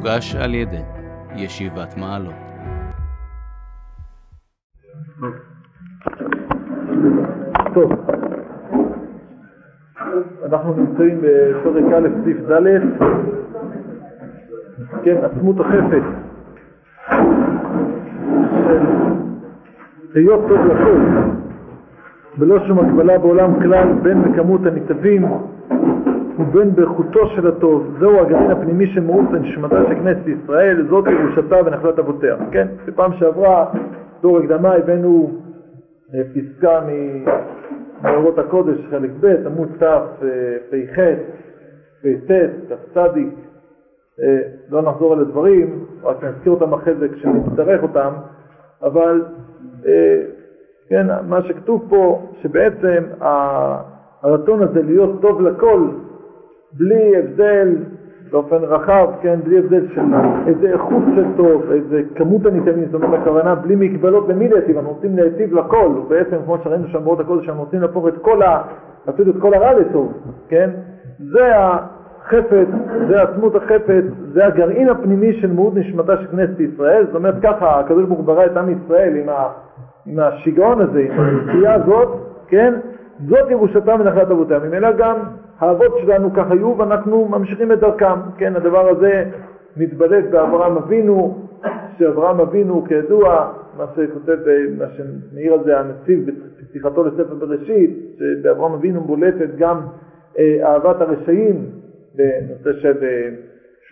מוגש על ידי ישיבת מעלות. טוב, אנחנו נמצאים בפרק א', סעיף ד', כן, עצמות החפץ. היות טוב לכל, בלא שום הגבלה בעולם כלל בין בכמות הניצבים ובין באיכותו של הטוב. זהו הגרעין הפנימי של מהות נשמתה של כנסת ישראל, זאת ירושתה ונחלת אבותיה. כן, בפעם שעברה, דור הקדמה, הבאנו אה, פסקה מאורות הקודש, חלק ב', עמוד תפ"ח, פ"ט, כ"צ, לא נחזור על הדברים, רק נזכיר אותם אחרי זה כשנצטרך אותם, אבל אה, כן, מה שכתוב פה, שבעצם הרצון הזה להיות טוב לכל, בלי הבדל באופן רחב, כן, בלי הבדל של איזה איכות של טוב, איזה כמות הניתנים, זאת אומרת הכוונה בלי מגבלות למי להיטיב, אנחנו רוצים להיטיב לכל, ובעצם כמו שראינו שם בעוד הקודש, אנחנו רוצים להפוך את כל ה... אפילו את כל הרע לטוב, כן? זה החפץ, זה עצמות החפץ, זה הגרעין הפנימי של מהות נשמתה של כנסת ישראל, זאת אומרת ככה, הקדוש ברוך הוא ברא את עם ישראל עם, ה, עם השיגעון הזה, עם הנסיעה הזאת, כן? זאת ירושתם ונחלת אבותיהם. ממילא גם האבות שלנו כך היו ואנחנו ממשיכים את דרכם. כן, הדבר הזה מתבלט באברהם אבינו, שאברהם אבינו כידוע, מה שכותב, מה שמעיר על זה הנציב בפתיחתו לספר בראשית, שבאברהם אבינו בולטת גם אה, אהבת הרשעים בנושא של אה,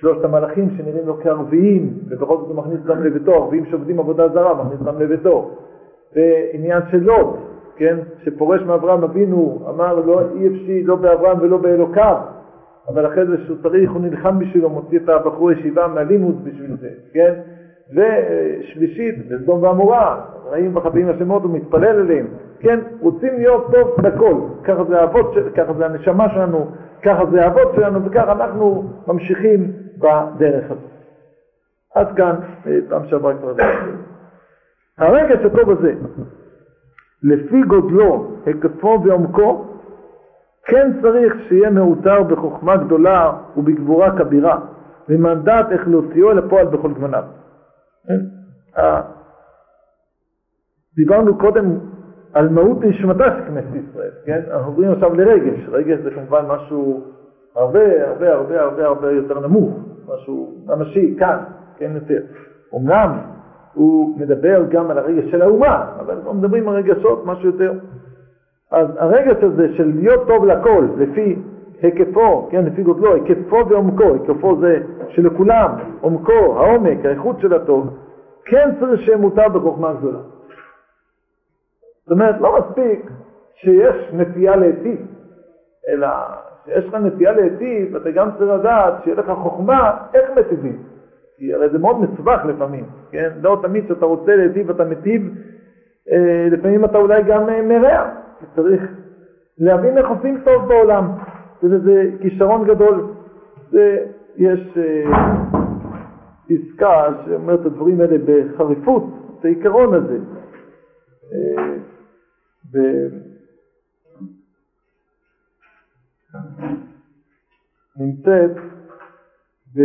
שלושת המלאכים שנראים לו כערביים, ובכל זאת הוא מכניס אותם לביתו, ערביים שעובדים עבודה זרה, מכניס אותם לביתו. ועניין של לוט, כן, שפורש מאברהם אבינו, אמר לא אי אפשי לא באברהם ולא באלוקיו, אבל אחרי זה שהוא צריך, הוא נלחם בשבילו, מוציא את הבחור ישיבה מהלימוד בשביל זה, כן? ושלישית, בסדום ועמורה, רעים וחטאים השמות, הוא מתפלל אליהם, כן? רוצים להיות טוב בכל, ככה זה האבות, ככה זה הנשמה שלנו, ככה זה האבות שלנו, וככה אנחנו ממשיכים בדרך הזאת. עד כאן, פעם שעברה כבר הרגש הטוב הזה, לפי גודלו, היקפו ועומקו, כן צריך שיהיה מעוטר בחוכמה גדולה ובגבורה כבירה, ומנדט איך להוציאו אל הפועל בכל גווניו. כן? דיברנו קודם על מהות נשמתה של כנסת ישראל, כן? אנחנו עוברים עכשיו לרגש, רגש זה כמובן משהו הרבה הרבה הרבה הרבה הרבה יותר נמוך, משהו ממשי, כאן, כן יותר. אמנם הוא מדבר גם על הרגש של האומה, אבל אנחנו מדברים על רגשות משהו יותר. אז הרגש הזה של להיות טוב לכל, לפי היקפו, כן, לפי גודלו, היקפו ועומקו, היקפו זה שלכולם, עומקו, העומק, האיכות של הטוב, כן צריך שיהיה מותר בחוכמה גדולה. זאת אומרת, לא מספיק שיש נטייה להיטיב, אלא שיש לך נטייה להיטיב, אתה גם צריך לדעת שיהיה לך חוכמה איך מטיבים. כי הרי זה מאוד מסובך לפעמים, כן? לא תמיד כשאתה רוצה להיטיב אתה מטיב, אה, לפעמים אתה אולי גם אה, מרע, צריך להבין איך עושים טוב בעולם, זה איזה כישרון גדול. זה, יש אה, פסקה שאומרת את הדברים האלה בחריפות, את העיקרון הזה. אה. נמצאת ב...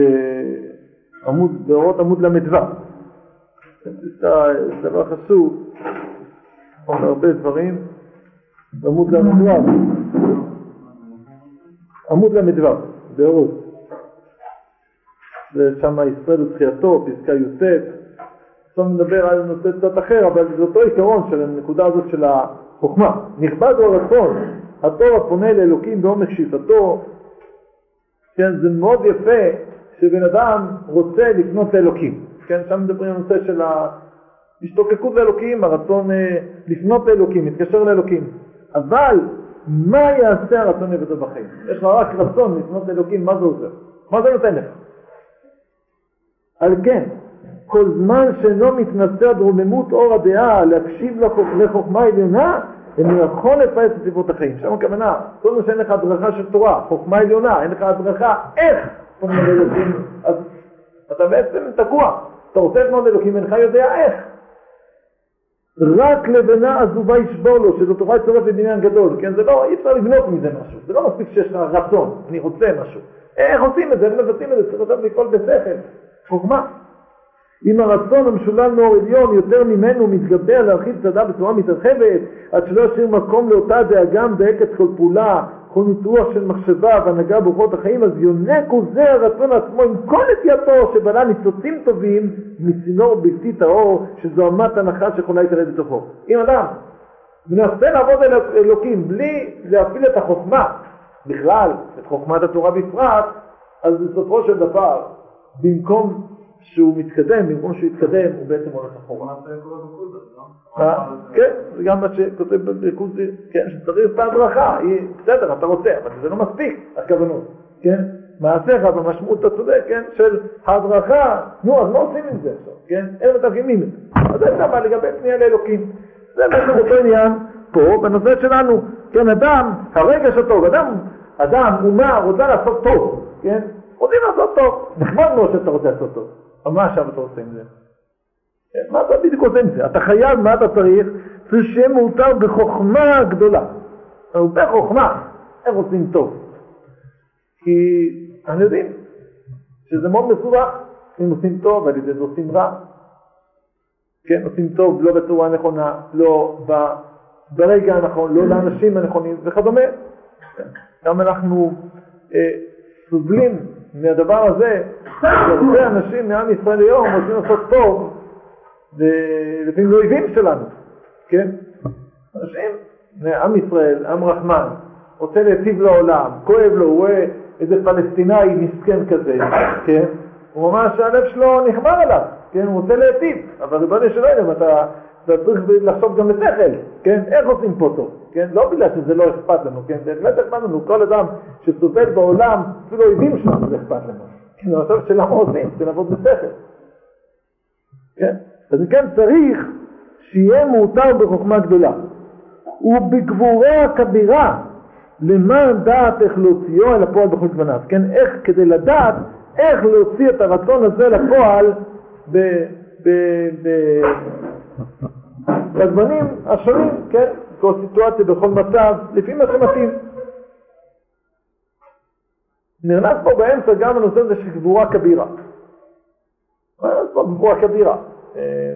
עמוד, באורות עמוד ל"ו. זה דבר חשוב, אומר הרבה דברים, בעמוד ל"ו. עמוד ל"ו, באורות. ושם ישראל ותחייתו, פסקה י"ט. עכשיו נדבר על נושא קצת אחר, אבל זה אותו עיקרון של הנקודה הזאת של החוכמה. נכבד הוא הרצון, התור הפונה לאלוקים בעומק שאיפתו, כן, זה מאוד יפה שבן אדם רוצה לפנות לאלוקים. כן, שם מדברים על הנושא של ההשתוקקות לאלוקים, הרצון אה, לפנות לאלוקים, להתקשר לאלוקים. אבל מה יעשה הרצון לבדו בחיים? יש לך רק רצון לפנות לאלוקים, מה זה עוזר? מה זה נותן לך? על כן, כל זמן שאינו מתנשא עד רוממות אור הדעה להקשיב לחוכמה עליונה, אינו יכול לפעס את סיבות החיים. שם הכוונה, כל מה שאין לך הדרכה של תורה, חוכמה עליונה, אין לך הדרכה איך פונים לאלוקים, אז אתה בעצם תקוע. אתה רוצה לפנות לאלוקים, אינך יודע איך. רק לבנה עזובה ישבור לו, שזו תוכל לצורף לבניין גדול, כן? זה לא, אי אפשר לבנות מזה משהו, זה לא מספיק שיש לך רצון, אני רוצה משהו. איך עושים את זה, איך מבצעים את זה, צריך לדעת לפעול בשכל. חוכמה. אם הרצון המשולל מאור עליון יותר ממנו מתגבר להרחיב צדה בצורה מתרחבת, עד שלא ישאיר מקום לאותה דאגה מדייקת כל פעולה, כל ניתוח של מחשבה והנהגה באורחות החיים, אז יונק הוא זה הרצון עצמו עם כל נטייתו שבנה ניצוצים טובים מצינור בלתי טהור, שזו אמת הנחה שיכולה להתערב בתוכו. אם אדם מנסה לעבוד אל אלוקים בלי להפעיל את החוכמה בכלל, את חוכמת התורה בפרט, אז בסופו של דבר, במקום שהוא מתקדם, במקום שהוא יתקדם, הוא בעצם הולך אחורה. אה, כן, זה גם מה שכותב בקוזי, כן, שצריך את ההדרכה, בסדר, אתה רוצה, אבל זה לא מספיק, הכוונות, כן? מעשיך במשמעות, אתה צודק, כן, של הדרכה, נו, אז מה עושים עם זה עכשיו, כן? איך מתרגמים את זה. אז זה שם לגבי פנייה לאלוקים. זה בעצם אותו עניין פה, בנושא שלנו, כן, אדם, הרגש הטוב, אדם, אדם, אומה, רוצה לעשות טוב, כן? רוצים לעשות טוב, נחמד מאוד שאתה רוצה לעשות טוב. אבל מה עכשיו אתה עושה עם זה? מה אתה בדיוק עושה עם זה? אתה חייב, מה אתה צריך? צריך שיהיה מאותר בחוכמה גדולה. הרבה חוכמה, איך עושים טוב? כי אנחנו יודעים שזה מאוד מסובך, אם עושים טוב, על ידי זה עושים רע. כן, עושים טוב לא בצורה נכונה, לא ברגע הנכון, לא לאנשים הנכונים וכדומה. גם אנחנו אה, סובלים מהדבר הזה, שהרבה אנשים מעם ישראל היום רוצים לעשות טוב, לפעמים לא אויבים שלנו, כן? אנשים, עם ישראל, עם רחמן, רוצה להיטיב לעולם, כואב לו, הוא רואה איזה פלסטינאי מסכן כזה, כן? הוא ממש, הלב שלו נחמר עליו, כן? הוא רוצה להיטיב, אבל ריבונו של עולם, אתה, אתה צריך לחשוב גם לשכל, כן? איך עושים פה טוב? כן? לא בגלל שזה לא אכפת לנו, כן? באמת אכפת לנו, כל אדם שסובל בעולם, אפילו אויבים שלנו זה אכפת לנו. כן, עכשיו שאלה מה עושים? זה לעבוד בשכל. כן? אז כן צריך שיהיה מאותר בחוכמה גדולה. ובגבורה כבירה למען דעת איך להוציאו אל הפועל בכל זמניו, כן? איך כדי לדעת איך להוציא את הרצון הזה לפועל בזמנים השונים, כן? כל סיטואציה, בכל מצב, לפי מה שמתאים. נכנס פה באמצע גם הנושא הזה של גבורה כבירה. פה גבורה כבירה? אה,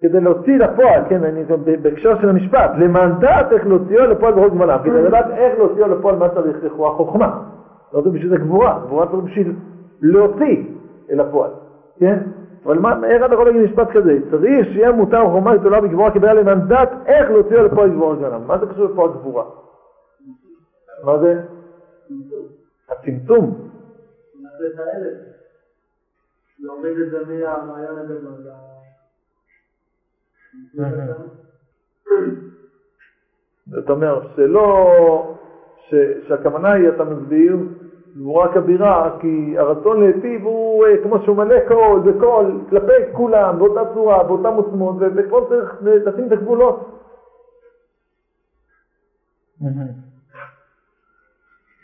כדי להוציא לפועל, כן, אני בהקשר של המשפט, למנדט איך להוציאו לפועל בכל זמניו, כדי לדעת איך להוציאו לפועל מה צריך לכאורה חוכמה. לא זה בשביל זה גבורה, גבורה צריך בשביל להוציא אל הפועל, כן? אבל מה, איך אתה יכול להגיד משפט כזה? צריך שיהיה מותר חומה גדולה בגבורה כבעיה למנדט איך להוציא לפועל גבורה גדולה. מה זה קשור לפועל גבורה? מה זה? הצמצום. זאת אומרת, שלא, שהכוונה היא, אתה מסביר, גבורה כבירה, כי הרצון להיטיב הוא אה, כמו שהוא מלא קול וקול כלפי כולם, באותה צורה, באותן עוצמות, ופה צריך לשים את הגבולות.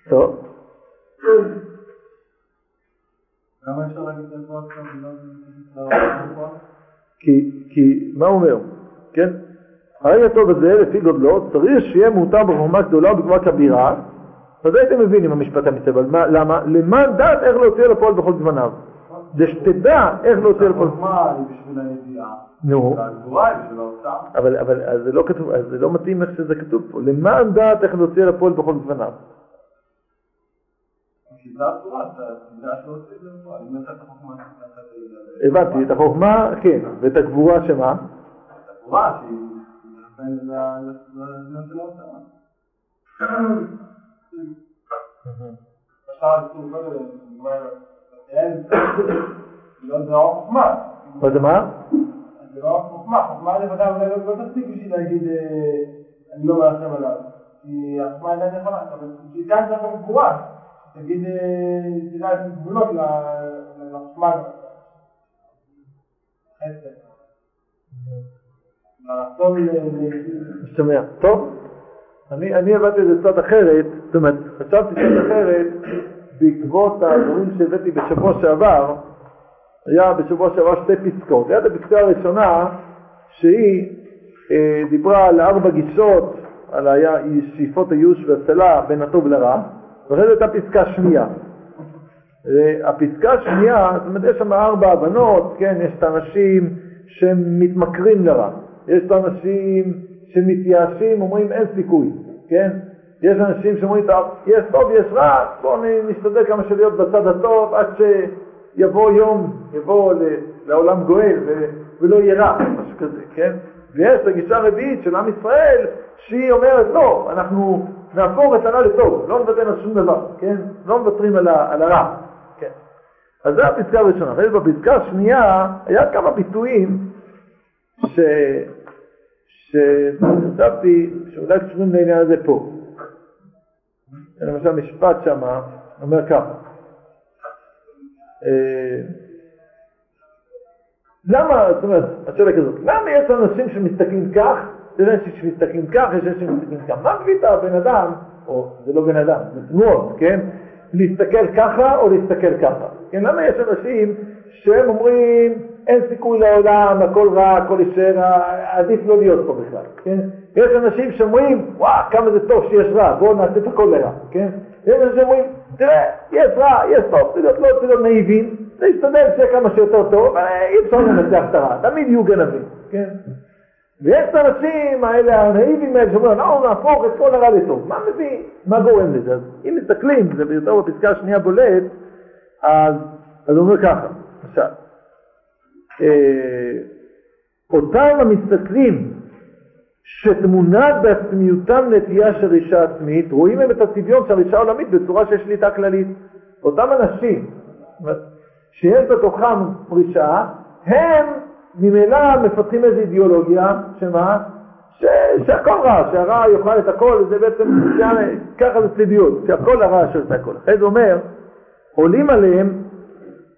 טוב. להגיד את כי, מה הוא אומר? כן? הרגע הטוב הזה, לפי גודלו, צריך שיהיה מותר בחוכמה גדולה ובגבוהה כבירה, אז הייתם מבינים המשפט אבל למה? למען דעת איך להוציא לפועל בכל זמניו. זה שתדע איך להוציא לפועל. נו. אבל, אבל זה לא כתוב, זה לא מתאים איך שזה כתוב פה. למען דעת איך להוציא לפועל בכל זמניו. הבנתי, את החוכמה, כן, ואת הגבורה שמה? הגבורה שהיא... מה זה מה? זה לא חוכמה, חוכמה לבדה אולי לא תספיק בשביל להגיד אני לא מרחם עליו, כי החוכמה אינה נכונה, אבל כאן צריך גם גבורה, תגיד, תדע את גבולות לחוכמה. שומע, טוב? אני, אני הבנתי את זה צד אחרת, זאת אומרת, חשבתי צד אחרת בעקבות הדברים שהבאתי בשבוע שעבר, היה בשבוע שעבר שתי פסקאות. ליד הפסקה הראשונה, שהיא אה, דיברה על ארבע גישות, על היה, שאיפות הייאוש והצלה בין הטוב לרע, ואחרי זה הייתה פסקה שנייה, הפסקה השנייה, זאת אומרת, יש שם ארבע הבנות, כן, יש את האנשים שמתמכרים לרע, יש את האנשים שמתייאשים, אומרים אין סיכוי, כן? יש אנשים שאומרים, יש טוב, יש רע, בואו נשתדל כמה שלהיות בצד הטוב עד שיבוא יום, יבוא לעולם גואל ולא יהיה רע, משהו כזה, כן? ויש הגישה הרביעית של עם ישראל, שהיא אומרת, לא, אנחנו נהפוך את הרע לטוב, לא נוותר על שום דבר, כן? לא מוותרים על, הרע, כן? אז זו הפסקה הראשונה. אחרי בפסקה השנייה, היה כמה ביטויים ש... שחשבתי שאולי קשורים לעניין הזה פה. למשל משפט שם אומר ככה, אה, למה, זאת אומרת, השאלה כזאת, למה יש אנשים שמסתכלים כך, יש אנשים שמסתכלים כך, יש אנשים שמסתכלים כך, מה מביא את הבן אדם, או זה לא בן אדם, זה תנועות, כן, להסתכל ככה או להסתכל ככה, כן, למה יש אנשים שהם אומרים, אין סיכוי לעולם, הכל רע, הכל יישאר, עדיף לא להיות פה בכלל, כן? יש אנשים שאומרים, וואו, כמה זה טוב שיש רע, בואו נעשה את הכל לרע, כן? יש אנשים שאומרים, תראה, יש רע, יש טוב, צריך להיות, לא צריך להיות נאיבים, להסתדר שיהיה כמה שיותר טוב, אי אפשר לנצח את הרע, תמיד יהיו גנבים, כן? ויש את האנשים האלה, הנאיבים האלה, שאומרים, אנחנו נהפוך את כל הרע לטוב. מה מביא, מה גורם לזה? אז אם מסתכלים, זה יותר בפסקה השנייה בולט, אז, הוא אומר ככה, אה, אותם המסתכלים שטמונה בעצמיותם נטייה של רישה עצמית, רואים הם את הצביון של רישה עולמית בצורה של שליטה כללית. אותם אנשים שיש בתוכם רישה, הם ממילא מפתחים איזו אידיאולוגיה, שמה? ש... שהכל רע, שהרע יאכל את הכל, זה בעצם, ככה זה צביעות, שהכל הרע שעושה הכל. אחרי זה אומר, עולים עליהם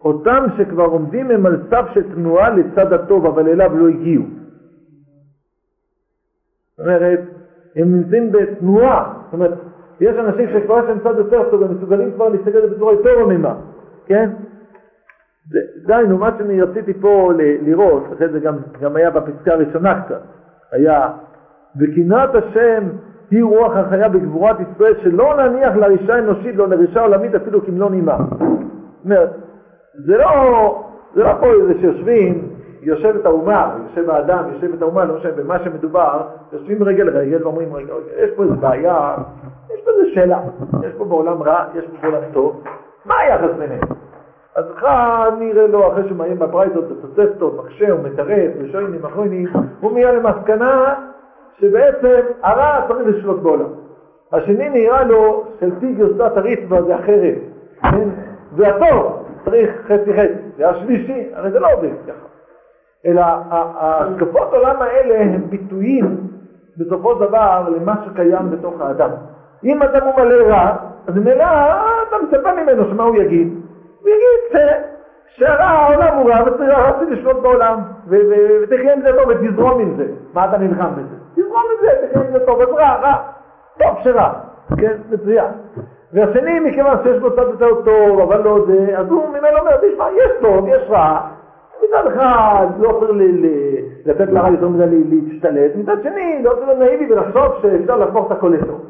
אותם שכבר עומדים הם על סף של תנועה לצד הטוב, אבל אליו לא הגיעו. זאת אומרת, הם נמצאים בתנועה, זאת אומרת, יש אנשים שכבר יש להם צד יותר טוב, הם מסוגלים כבר להסתכל בצורה יותר עמימה, כן? דהיינו, מה שאני רציתי פה לראות, אחרי זה גם, גם היה בפסקה הראשונה קצת, היה, וקנאת השם היא רוח החיה בגבורת ישראל, שלא נניח לרישה אנושית, לא לרישה עולמית, אפילו כמלוא נימה. זאת אומרת, זה לא, זה לא פה איזה שיושבים, יושבת האומה, יושב האדם, יושבת האומה, לא משנה, במה שמדובר, יושבים רגל לרגל ואומרים, רגע, יש פה איזה בעיה, יש פה איזה שאלה, יש פה בעולם רע, יש פה בעולם טוב, מה היחס ביניהם? אז אחד נראה לו, אחרי שמעיין בברייתות, בתוספתות, מקשה, מתרץ, ושוינים, אחרונים, הוא מגיע למסקנה שבעצם הרע צריך לשלוט בעולם. השני נראה לו, של פי גרסת הריצווה זה אחרת, כן? והטוב צריך חצי חצי, והשלישי, הרי זה לא עובד ככה. אלא ההשקפות עולם האלה הם ביטויים בסופו של דבר למה שקיים בתוך האדם. אם אדם הוא מלא רע, אז ממילא אתה מצפה ממנו שמה הוא יגיד? הוא יגיד שהרע העולם הוא רע וצריך לשלוט בעולם ותחיה עם זה טוב ותזרום עם זה. מה אתה נלחם בזה? תזרום עם זה, תחיה עם זה טוב, אז רע, רע, טוב שרע, כן, מצוין. והשני, מכיוון שיש לו צד יותר טוב, אבל לא זה, אז הוא ממנו אומר, תשמע, יש טוב, יש רע, מצד אחד לא צריך לתת לרע יותר מדי להשתלט, מצד שני לא צריך להיות נאיבי ולחשוב שאפשר להפוך את הכל לטוב.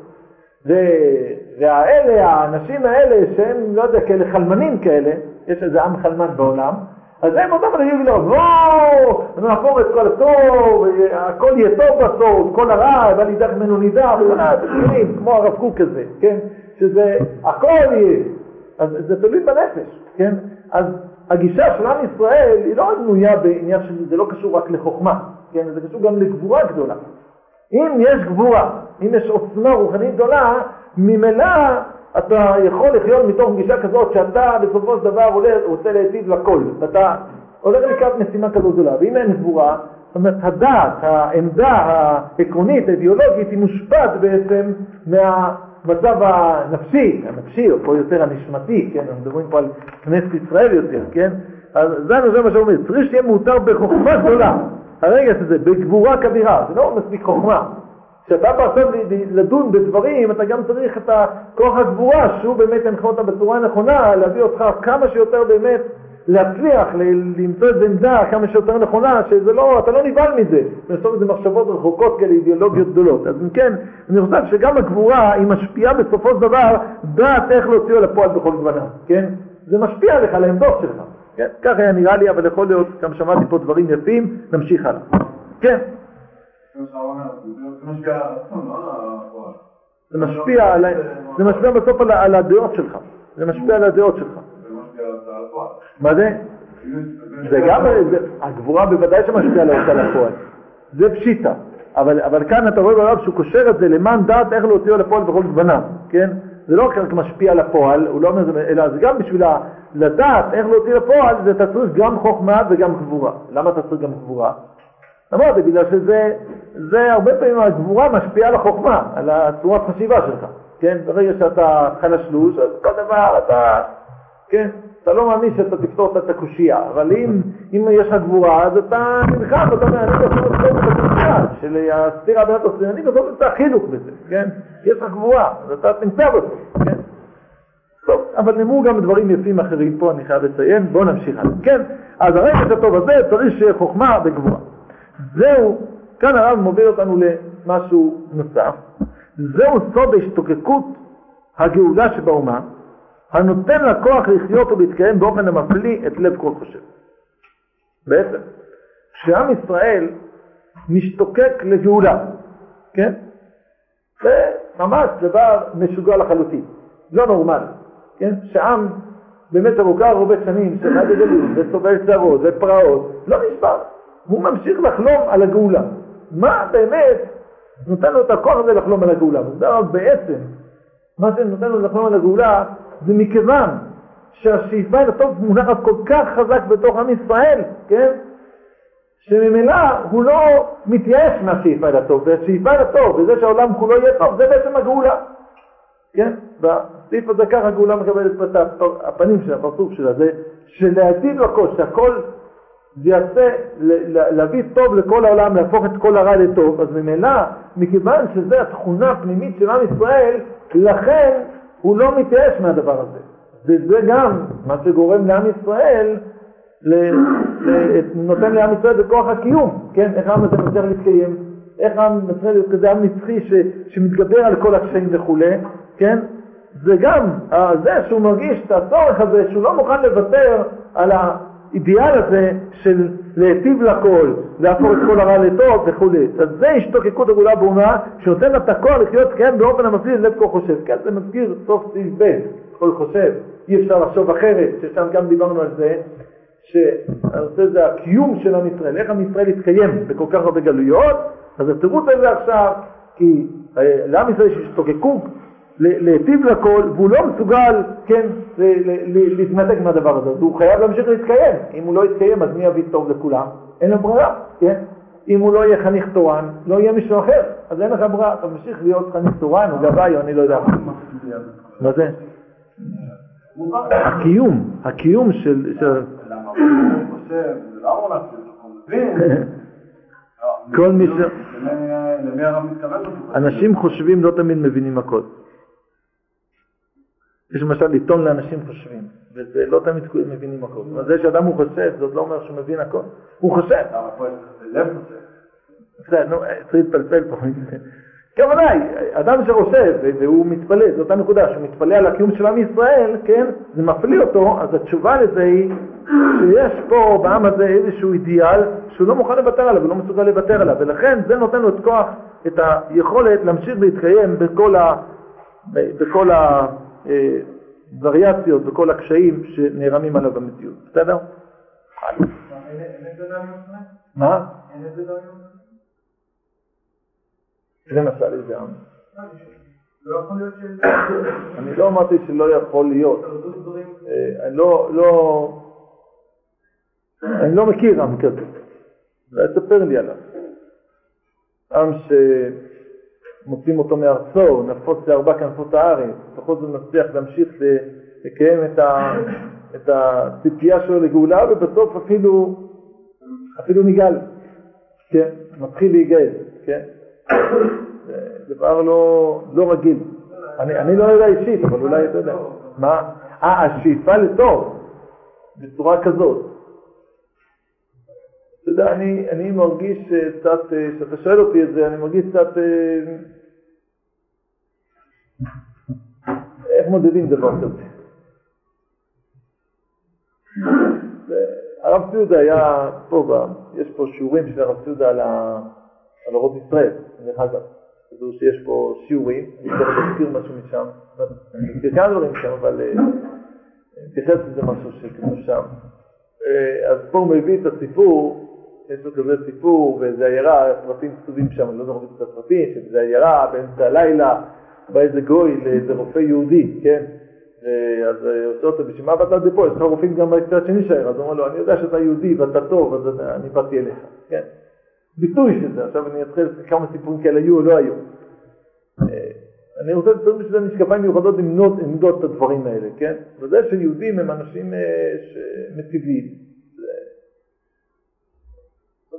והאלה, האנשים האלה שהם, לא יודע, כאלה חלמנים כאלה, יש איזה עם חלמן בעולם, אז הם אותם אנשים לא, לא, נהפוך את כל הטוב, הכל יהיה טוב בסוף, כל הרע, אבל ידע ממנו נידע, כמו הרב קוק כזה, כן? שזה הכל יהיה, אז זה תלוי בנפש, כן? אז הגישה של עם ישראל היא לא בנויה בעניין שזה לא קשור רק לחוכמה, כן? זה קשור גם לגבורה גדולה. אם יש גבורה, אם יש עוצמה רוחנית גדולה, ממילא אתה יכול לחיות מתוך גישה כזאת שאתה בסופו של דבר רוצה להיטיב לכל, ואתה הולך לקראת משימה כזאת גדולה, ואם אין גבורה, זאת אומרת הדעת, העמדה העקרונית, האידיאולוגית, היא מושפעת בעצם מה... במצב הנפשי, הנפשי, או פה יותר הנשמתי, כן, אנחנו מדברים פה על כנסת ישראל יותר, כן? אז זה מה שאומר, צריך שיהיה מותר בחוכמה גדולה. הרגע שזה, בגבורה כבירה, זה לא מספיק חוכמה. כשאתה בא עכשיו לדון בדברים, אתה גם צריך את כוח הגבורה, שהוא באמת ינחה אותה בצורה נכונה, להביא אותך כמה שיותר באמת להצליח, למצוא איזו עמדה כמה שיותר נכונה, שזה לא, אתה לא נבהל מזה, לעשות איזה מחשבות רחוקות כאלה, אידיאולוגיות גדולות. אז אם כן, אני חושב שגם הגבורה היא משפיעה בסופו של דבר דעת איך להוציאו לפועל בכל גווניו, כן? זה משפיע עליך, על העמדות שלך. כן? ככה היה נראה לי, אבל יכול להיות, גם שמעתי פה דברים יפים, נמשיך הלאה. כן. זה משפיע, בסוף על הדעות שלך. זה משפיע על הדעות שלך. מה זה? זה גם, הגבורה בוודאי שמשפיעה על ההוצאה לפועל. זה פשיטה. אבל, אבל כאן אתה רואה ברב שהוא קושר את זה למען דעת איך להוציאו לפועל בכל גווניו, כן? זה לא רק משפיע על הפועל, הוא לא אומר זה, אלא זה גם בשביל לדעת איך להוציא לפועל, זה אתה צריך גם חוכמה וגם גבורה. למה אתה צריך גם גבורה? אמרתי, בגלל שזה, זה הרבה פעמים הגבורה משפיעה על החוכמה, על הצורת חשיבה שלך, כן? ברגע שאתה חלשלוש, אז כל דבר אתה, כן? אתה לא מאמין שאתה תפתור את הקושייה, אבל אם, אם יש לך גבורה, אז אתה נלחם, אתה אומר, אני בסוף לפתור את הקושייה של הסתירה בין התוספים, אני בסוף נמצא חינוך בזה, כן? יש לך גבורה, אז אתה נמצא בסוף, כן? טוב, אבל נאמרו גם דברים יפים אחרים פה, אני חייב לציין, בואו נמשיך הלאה. כן, אז הרגש הטוב הזה צריך שיהיה חוכמה וגבורה. זהו, כאן הרב מוביל אותנו למשהו נוסף. זהו סוד ההשתוקקות הגאולה שבאומה, הנותן לה כוח לחיות ולהתקיים באופן המפליא את לב כל חושב. בעצם, כשעם ישראל משתוקק לגאולה, כן? זה ממש דבר משוגע לחלוטין, לא נורמלי, כן? שעם באמת ארוכה הרבה שנים שחי בגלות וסובל צרות ופרעות, לא נשבר, הוא ממשיך לחלום על הגאולה. מה באמת נותן לו את הכוח הזה לחלום על הגאולה? בעצם, מה שנותן לו לחלום על הגאולה זה מכיוון שהשאיפה אל הטוב מונחת כל כך חזק בתוך עם ישראל, כן? שממילא הוא לא מתייאש מהשאיפה אל הטוב, והשאיפה אל הטוב, וזה שהעולם כולו יהיה טוב, זה בעצם הגאולה. כן? בסעיף הזה ככה הגאולה מקבלת את הפנים של הפרצוף שלה, זה שלהטיב לכל, שהכל זה יעשה, להביא טוב לכל העולם, להפוך את כל הרע לטוב, אז ממילא, מכיוון שזו התכונה הפנימית של עם ישראל, לכן הוא לא מתייאש מהדבר הזה. וזה גם מה שגורם לעם ישראל, ל, ל, נותן לעם ישראל בכוח הקיום, כן? איך העם הזה מצליח להתקיים, איך העם מצליח להיות כזה עם נצחי ש, שמתגבר על כל הקשיים וכולי, כן? זה גם זה שהוא מרגיש את הצורך הזה, שהוא לא מוכן לוותר על האידיאל הזה של להיטיב לכל, להפוך את כל הרע לטוב וכולי. אז זה השתוקקות הגאולה באומה, שנותן לה את הכוח לחיות כן באופן המפליל לב כל חושב. כן, זה מזכיר סוף סעיף ב', כל חושב, אי אפשר לחשוב אחרת, ששם גם דיברנו על זה, שהנושא זה הקיום של עם ישראל, איך עם ישראל יתקיים בכל כך הרבה גלויות, אז התירוץ הזה עכשיו, כי אה, לעם ישראל יש השתוקקות להיטיב לכל, והוא לא מסוגל, כן, להתנתק מהדבר הזה, אז הוא חייב להמשיך להתקיים. אם הוא לא יתקיים, אז מי יביא טוב לכולם? אין לו ברירה, כן? אם הוא לא יהיה חניך תורן, לא יהיה מישהו אחר, אז אין לך ברירה, אתה ממשיך להיות חניך תורן או גבאי או אני לא יודע מה. זה? הקיום, הקיום של... למה הוא חושב, זה לא אמור לעשות, כל מי ש... אנשים חושבים לא תמיד מבינים הכל. יש למשל לטעון לאנשים חושבים, וזה לא תמיד מבינים הכל. זאת אומרת, זה שאדם הוא חושב, זה עוד לא אומר שהוא מבין הכל. הוא חושב. בסדר, נו, צריך להתפלפל פה. כן, ודאי, אדם שחושב והוא מתפלא, זו אותה נקודה, שהוא מתפלא על הקיום של עם ישראל, כן, זה מפליא אותו, אז התשובה לזה היא שיש פה בעם הזה איזשהו אידיאל שהוא לא מוכן לוותר עליו, הוא לא מסוגל לוותר עליו, ולכן זה נותן לו את כוח, את היכולת להמשיך להתקיים בכל ה... בכל ה... וריאציות וכל הקשיים שנערמים עליו במציאות. בסדר? מה? למשל איזה עם? אני לא אמרתי שלא יכול להיות. אני לא, לא, אני לא מכיר עם כזה. תספר לי עליו. עם ש... מוצאים אותו מארצו, נפוץ לארבע כנפות הארץ, בכל זאת מצליח להמשיך לקיים את, ה, את הציפייה שלו לגאולה, ובסוף אפילו, אפילו נגאל, כן, מתחיל להיגאל, כן. זה דבר לא, לא רגיל. אני, אני לא יודע אישית, אבל אולי אתה יודע. מה? אה, השאיפה לטוב, בצורה כזאת. יודע, אני, אני מרגיש קצת, כשאתה שואל אותי את זה, אני מרגיש קצת איך מודדים דבר כזה? הרב ציודה היה פה. יש פה שיעורים של הרב ציודה על, ה... אורות ישראל, דרך אגב. כזו שיש פה שיעורים, אני צריך להזכיר משהו משם, אני מכיר כמה דברים שם, אבל אה, אני מתייחס לזה משהו שכתוב שם. אה, אז פה הוא מביא את הסיפור, יש לו כזה סיפור, ואיזה עיירה, הפרטים כתובים שם, אני לא זוכר את הפרטים, שזה עיירה באמצע הלילה, בא איזה גוי לאיזה רופא יהודי, כן? אז עושה אותו, בשביל מה באת עד לפה? יש לך רופאים גם בקצת השני שלהם, אז הוא אומר לו, אני יודע שאתה יהודי ואתה טוב, אז אני באתי אליך, כן? ביטוי של זה, עכשיו אני אתחיל כמה סיפורים כאלה היו או לא היו. אה, אני רוצה לציין בשביל משקפיים מיוחדות למדוד את הדברים האלה, כן? ודאי שיהודים הם אנשים אה, שמטיבים.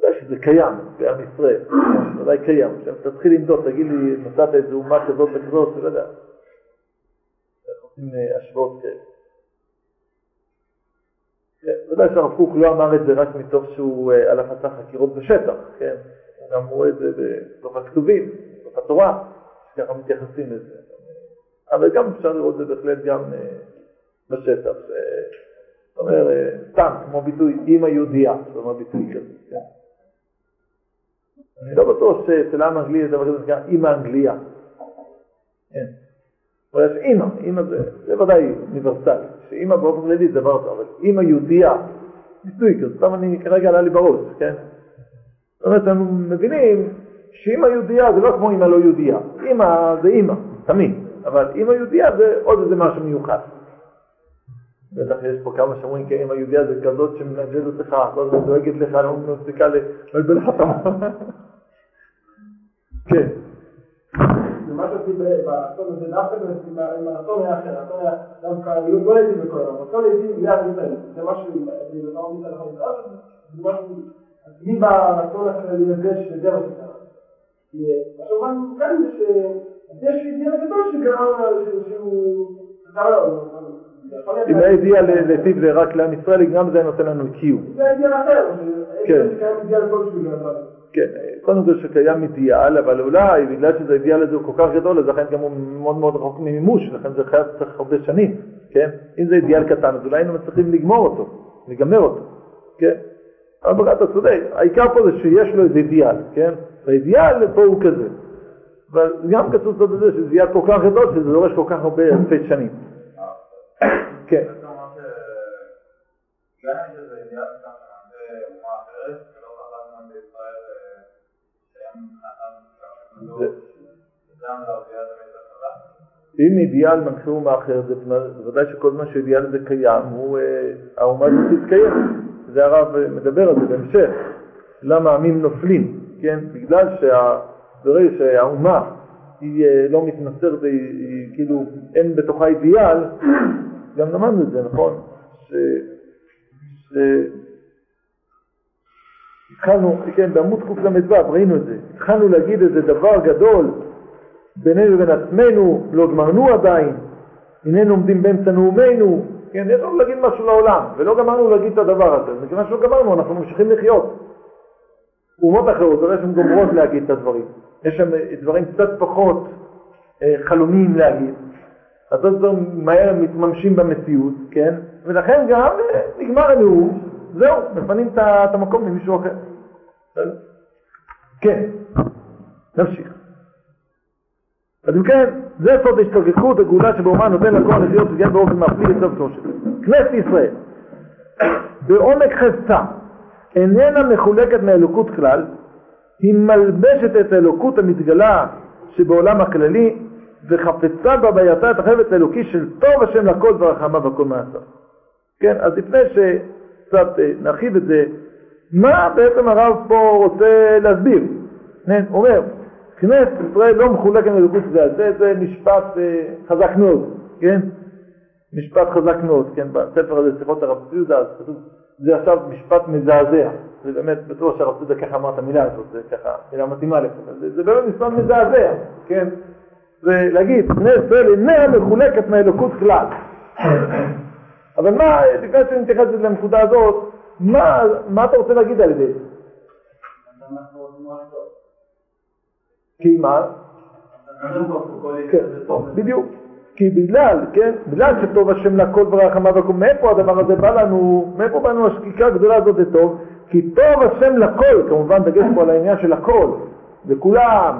ודאי שזה קיים בעם ישראל, ודאי קיים. עכשיו תתחיל למדוד, תגיד לי, מצאת איזו אומה כזאת וכזאת, לא יודע. עושים אה, השוואות כאלה. ודאי שהרב קוק לא אמר את זה רק מתוך שהוא הלך עשה חקירות בשטח, כן? גם רואה את זה בתוך הכתובים, בתוך התורה, ככה מתייחסים לזה. אבל גם אפשר לראות את זה בהחלט גם אה, בשטח. זאת אומרת, אה, סתם, כמו ביטוי אימא יהודייה, זאת אומרת ביטוי כזה, כן? אני לא בטוח שאצל העם האנגלי זה דבר כזה שנקרא אימא אנגליה. כן. אבל יש אימא, אימא זה, זה ודאי אוניברסלי, שאימא באופן כללי זה דבר טוב, אבל אימא יהודייה, ביטוי כזה, סתם אני כרגע עלה לי בראש, כן? זאת אומרת, אנחנו מבינים שאימא יהודייה זה לא כמו אימא לא יהודייה, אימא זה אימא, תמיד, אבל אימא יהודייה זה עוד איזה משהו מיוחד. בטח יש פה כמה שאומרים כי אימא יהודייה זה כזאת שמנג'דת לך, כל הזמן דואגת לך, לא מפסיקה לבלבל לך את כן. מה שעושים באסון הזה, דווקא עם האסון היה אחר, האסון היה דווקא, לא הייתי בכל העולם, האסון הייתי ליד ישראל, זה משהו, אני לא אומר לך, זה משהו, מי באסון הכללי הזה שזה מה שקרה. עכשיו מה כאן זה שיש ידיעה גדול שקרה, שהוא, אם היה הביאה לטיב ורק לעם ישראל, גם זה נותן לנו קיום. זה אידיאל אחר, כן. כן, קודם כל שקיים אידיאל, אבל אולי בגלל שזה אידיאל הזה הוא כל כך גדול, אז לכן גם הוא מאוד מאוד רחוק ממימוש, לכן זה חייב צריך הרבה שנים, כן? אם זה אידיאל קטן, אז אולי היינו מצליחים לגמור אותו, לגמר אותו, כן? אבל אתה צודק, העיקר פה זה שיש לו איזה אידיאל, כן? והאידיאל פה הוא כזה. אבל גם כתוב קצת בזה שזה אידיאל כל כך גדול, שזה דורש כל כך הרבה אלפי שנים. כן. אם אידיאל מנחה אומה אחרת, זה בוודאי שכל זמן שאידיאל הזה קיים, האומה הזאת תתקיים. זה הרב מדבר על זה בהמשך. למה עמים נופלים, כן? בגלל ברגע שהאומה היא לא מתמסרת, היא כאילו אין בתוכה אידיאל, גם למדנו את זה, נכון? ש... ש... התחלנו, כן, בעמוד קל"ו ראינו את זה, התחלנו להגיד איזה דבר גדול בינינו לבין עצמנו, לא גמרנו עדיין, הננו עומדים באמצע נאומנו, כן, יש לנו להגיד משהו לעולם, ולא גמרנו להגיד את הדבר הזה, מכיוון שלא גמרנו, אנחנו ממשיכים לחיות. אומות אחרות, הרי שהן גומרות להגיד את הדברים, יש שם דברים קצת פחות אה, חלומיים להגיד, אז עוד מהר מתממשים במציאות, כן, ולכן גם אה, נגמר הנאום, זהו, מפנים את המקום למישהו אחר. כן, נמשיך. אז אם כן, זה סוד ההשתוקקות הגאולה שבאומה נותן לכוח לחיות וגם באופן מפליא לסוף שלושת. כנסת ישראל, בעומק חפצה, איננה מחולקת מאלוקות כלל, היא מלבשת את האלוקות המתגלה שבעולם הכללי, וחפצה בהווייתה את החפץ האלוקי של טוב השם לכל ורחמה וכל מעשה. כן, אז לפני שקצת אה, נרחיב את זה, מה בעצם הרב פה רוצה להסביר? כן, הוא אומר, כנסת ישראל לא מחולקת מאלוקות זה, זה, זה משפט אה, חזק מאוד, כן? משפט חזק מאוד, כן? בספר הזה, שיחות הרב ציודה, אז כתוב, זה עכשיו משפט מזעזע. זה באמת, בטוח שהרב ציודה ככה אמר את המילה הזאת, זה ככה מילה מתאימה לזה. זה, זה באמת משפט מזעזע, כן? זה להגיד, כנסת ישראל איננה מחולקת מאלוקות כלל. אבל מה, לפני שאני מתייחס לנקודה הזאת, מה, מה אתה רוצה להגיד על זה? כי מה? כן, בדיוק. כי בגלל, כן, בגלל שטוב השם לכל ורחמה והכל, מאיפה הדבר הזה בא לנו, מאיפה בא לנו השקיקה הגדולה הזאת זה טוב? כי טוב השם לכל, כמובן דגש פה על העניין של הכל, וכולם,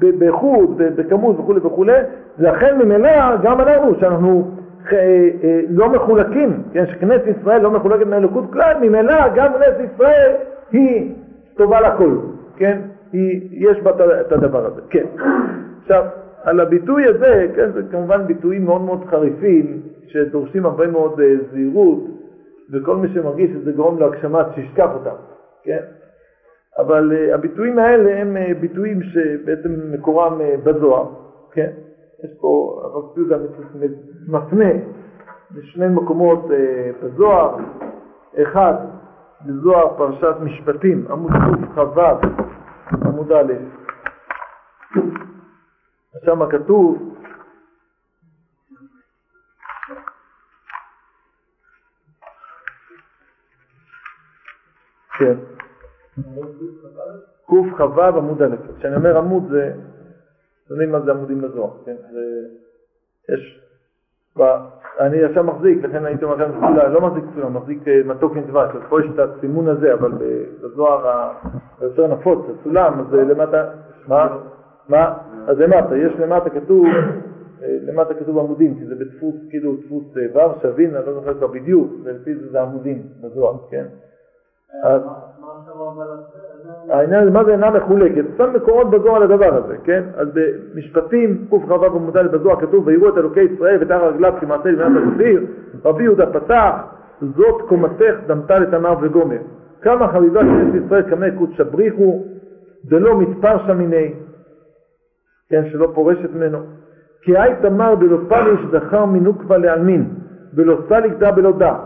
באיכות, בכמות וכולי וכולי, לכן ממילא גם אנחנו, שאנחנו אה, אה, לא מחולקים, כן, שכנסת ישראל לא מחולקת מהאלוקות כלל, ממילא גם כנסת ישראל היא טובה לכל, כן, היא, יש בה את הדבר הזה, כן. עכשיו, על הביטוי הזה, כן, זה כמובן ביטויים מאוד מאוד חריפים, שדורשים הרבה מאוד אה, זהירות, וכל מי שמרגיש שזה גורם להגשמה, שישכח אותם, כן? אבל uh, הביטויים האלה הם uh, ביטויים שבעצם מקורם uh, בזוהר, כן? יש פה, הרב ציודה מפנה לשני מקומות בזוהר, אחד בזוהר פרשת משפטים, עמוד כ"ו, עמוד א', שם כתוב כן. קכ"ו עמוד א'. כשאני אומר עמוד זה, אתם יודעים מה זה עמודים לזוהר, כן? זה, יש, אני ישר מחזיק, לכן הייתי אומר לכם סגולה, לא מחזיק סגולה, מחזיק אה, מתוק עם דבש, אז פה יש את הסימון הזה, אבל בזוהר היותר נפוץ, הסולם, אז למטה, מה? מה? אז למטה, יש למטה כתוב, אה, למטה כתוב עמודים, כי זה בדפוס, כאילו דפוס אה, ו' שווין, אני לא זוכר כבר בדיוק, ולפי זה זה עמודים בזוהר, כן? העניין הזה, מה זה אינה מחולקת? שם מקורות בזוהר לדבר הזה, כן? אז במשפטים קכ"ו עמוד א' בזוהר כתוב ויראו את אלוקי ישראל ותחת רגליו כמעשה לבנת הגביר רבי יהודה פתח זאת קומתך דמתה לתמר וגומר כמה חביבה כנסת ישראל כמי קודש בריחו דלא מספר שמיני כן, שלא פורשת ממנו. כי היי תמר דלא פליש זכר מנוקבה לעלמין ולא סליק דה בלא דה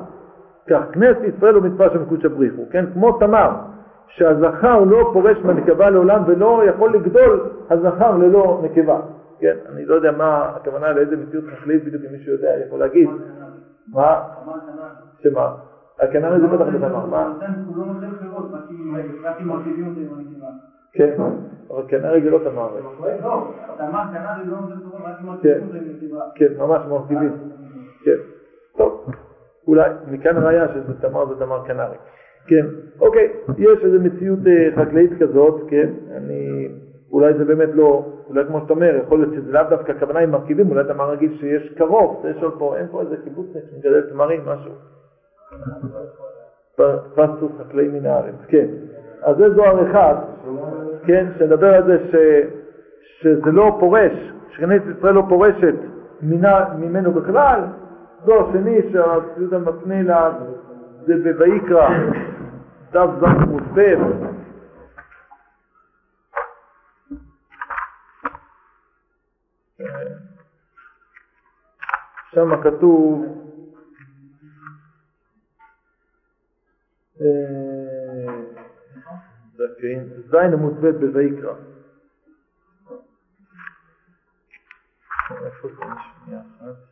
כך כנסת ישראל הוא מצווה של קודשא בריחו, כן? כמו תמר, שהזכר לא פורש מהנקבה לעולם ולא יכול לגדול הזכר ללא נקבה, כן? אני לא יודע מה הכוונה לאיזה מציאות חקלאית בדיוק אם מישהו יודע, יכול להגיד. מה? שמה? הכנעני זה בטח בתמר, מה? כן, אבל כנראה זה לא תמר. לא, תמר כנראה לא נותן תורה רק עם מרכיבים. כן, ממש מרכיבים. כן, טוב. אולי, מכאן ראיה שזה תמר זה תמר קנרי. כן, אוקיי, יש איזו מציאות אה, חקלאית כזאת, כן, אני, אולי זה באמת לא, אולי כמו שאתה אומר, יכול להיות שזה לאו דווקא הכוונה עם מרכיבים, אולי אתה רגיל שיש קרוב, יש עוד פה, אין פה איזה קיבוצניק שמגדל תמרים, משהו. פסטוס חקלאי מן הארץ, כן. אז זה זוהר אחד, כן, שנדבר על זה ש, שזה לא פורש, שכנסת ישראל לא פורשת ממנו בכלל, זו השני שהציוד המפנה לה זה בויקרא, דף ז' עמוד ב', שם כתוב ז' עמוד ב' בויקרא. איפה זה? שנייה אחת.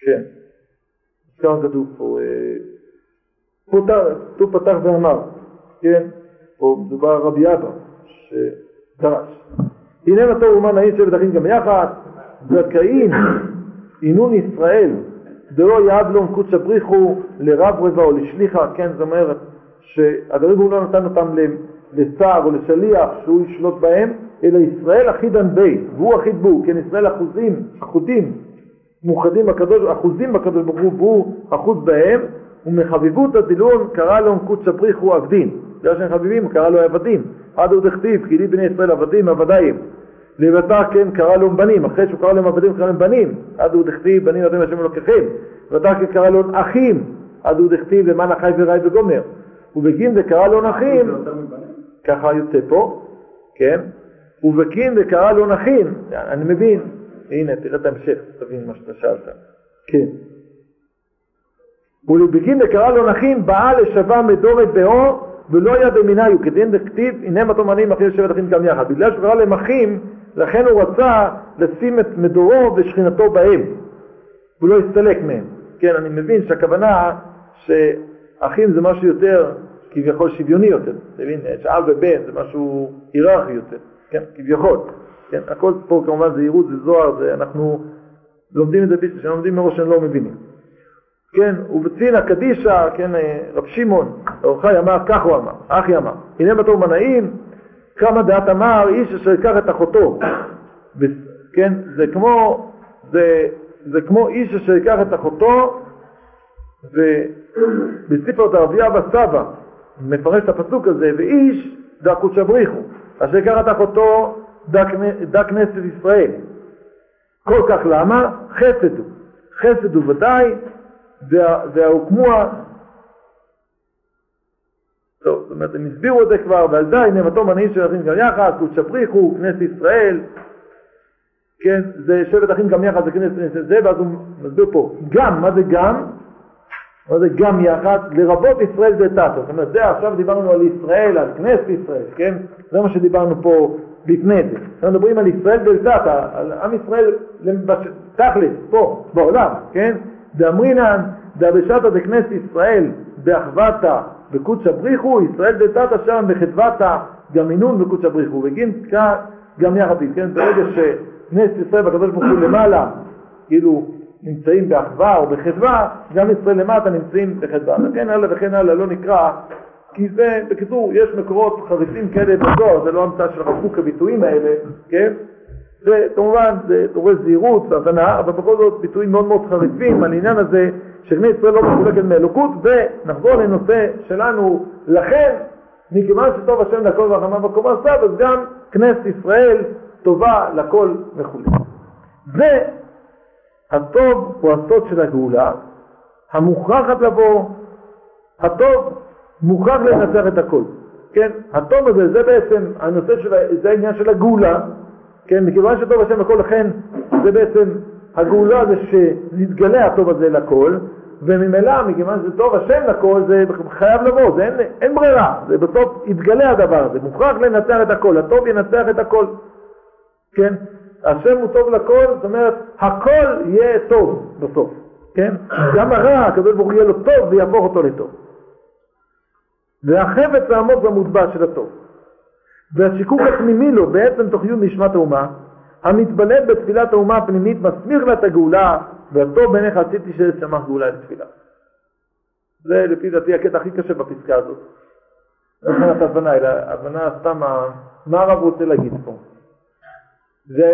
כן, ככה כתוב פה, הוא פתח ואמר, כן, פה מדובר רבי אבא, שדרש. הנה טוב ומה נעים שבט אחים גם יחד, זכאים עינון ישראל, דלא יעד לו קודשא בריחו לרב רבע או לשליחה, כן, זאת אומרת שהדברים הוא לא נתן אותם לשר או לשליח שהוא ישלוט בהם, אלא ישראל אחידן בי, והוא אחיד בו, כן, ישראל אחוזים, אחודים, מאוחדים בקדוש, אחוזים בקדוש ברוך הוא, והוא אחוז בהם, ומחביבות הדילון קרא לו קודשא בריחו עבדין. בגלל שהם חביבים, קרא לו עבדים. עד עוד הכתיב, כי לי בני ישראל עבדים עבדיים. לבטח כן קרא לו בנים, אחרי שהוא קרא להם עבדים קרא להם בנים. עד עוד הכתיב, בנים אתם השם אלוקיכם. לבטח כן קרא לו אחים. עד עוד הכתיב, למען החי ורעי וגומר. ובגין זה קרא לו נחים, ככה יוצא פה, כן? ובקין וקרא לו נכין, אני מבין, הנה תראה את ההמשך, תבין מה שאתה שאלת, כן. ולבקין וקרא לו נכין, באה לשבה מדורת באו ולא יד במיניו, כדין דכתיב, הנה מה תאמנים אחי לשבת אחים גם יחד. בגלל שהוא קרא להם אחים, לכן הוא רצה לשים את מדורו ושכינתו בהם, הוא לא הסתלק מהם. כן, אני מבין שהכוונה שאחים זה משהו יותר כביכול שוויוני יותר, אתה מבין? יש אב ובן, זה משהו היררכי יותר, כן? כביכול, כן? הכל פה כמובן זה ייעוד, זה זוהר, זה אנחנו לומדים את זה, כשאנחנו לומדים מראש אנחנו לא מבינים. כן, ובצינא קדישא, כן, רב שמעון, אור חי אמר, כך הוא אמר, אחי אמר, הנה בתור מנעים, כמה דעת אמר, איש אשר ייקח את אחותו, כן, זה כמו, זה, זה כמו איש אשר ייקח את אחותו, ובספר דרבי אבא סבא מפרש את הפסוק הזה, ואיש דא קודשא ייקח את אחותו דא כנסת ישראל. כל כך למה? חסד הוא. חסד הוא ודאי, וההוקמוע טוב, זאת אומרת, הם הסבירו את זה כבר, ועל די נאמתו מנהיג של אחים גם יחד, קודשא בריחו, כנסת ישראל, כן, זה שבט אחים גם יחד, זה כנסת זה, ואז הוא מסביר פה, גם, מה זה גם? מה זה גם יחד? לרבות ישראל זה תתו. זאת אומרת, זה עכשיו דיברנו על ישראל, על כנסת ישראל, כן? זה מה שדיברנו פה לפני זה. אנחנו מדברים על ישראל דלתתא, על עם ישראל תכלס, פה, בעולם, כן? דאמרינן, דאבשתא דכנסת ישראל, באחוותא, בקודשא בריחו, ישראל דתתא שם בחדוותא, גם אינון בקודשא בריחו, וגין גם יחד, כן? ברגע שכנסת ישראל והקדוש ברוך הוא למעלה, כאילו נמצאים באחווה או בחדווה, גם ישראל למטה נמצאים בחדווה. וכן הלאה וכן הלאה לא נקרא, כי זה, בקיצור, יש מקורות חריפים כאלה בזוהר, זה לא המצאה של קוק הביטויים האלה, כן? וכמובן זה דורש זהירות והבנה, אבל בכל זאת ביטויים מאוד מאוד חריפים על העניין הזה שבני ישראל לא מחולקת מאלוקות, ונחזור לנושא שלנו, לכן, מכיוון שטוב השם לכל והחמה בקומה סב, אז גם כנסת ישראל טובה לכל וכו'. והטוב הוא הסוד של הגאולה, המוכרחת לבוא, הטוב מוכרח לנצח את הכל. כן, הטוב הזה, זה בעצם הנושא של, זה העניין של הגאולה, כן, מכיוון שטוב השם לכל, לכן זה בעצם הגאולה זה שנתגלה הטוב הזה לכל, וממילא, מכיוון שזה טוב השם לכל, זה חייב לבוא, זה אין, אין ברירה, זה בסוף יתגלה הדבר הזה, מוכרח לנצח את הכל, הטוב ינצח את הכל, כן? השם הוא טוב לכל, זאת אומרת, הכל יהיה טוב בסוף, כן? גם הרע, הקדוש ברוך הוא יהיה לו טוב ויהפוך אותו לטוב. והחפץ העמוק והמוטבע של הטוב. והשיקוק הפנימי לו בעצם תוך י' נשמת האומה, המתבלט בתפילת האומה הפנימית מסמיך לה את הגאולה, והטוב בעיניך עשיתי ששמח גאולה את תפילה. זה לפי דעתי הקטע הכי קשה בפסקה הזאת. לא מבחינת הבנה, אלא הבנה סתם מה הרב רוצה להגיד פה. זה,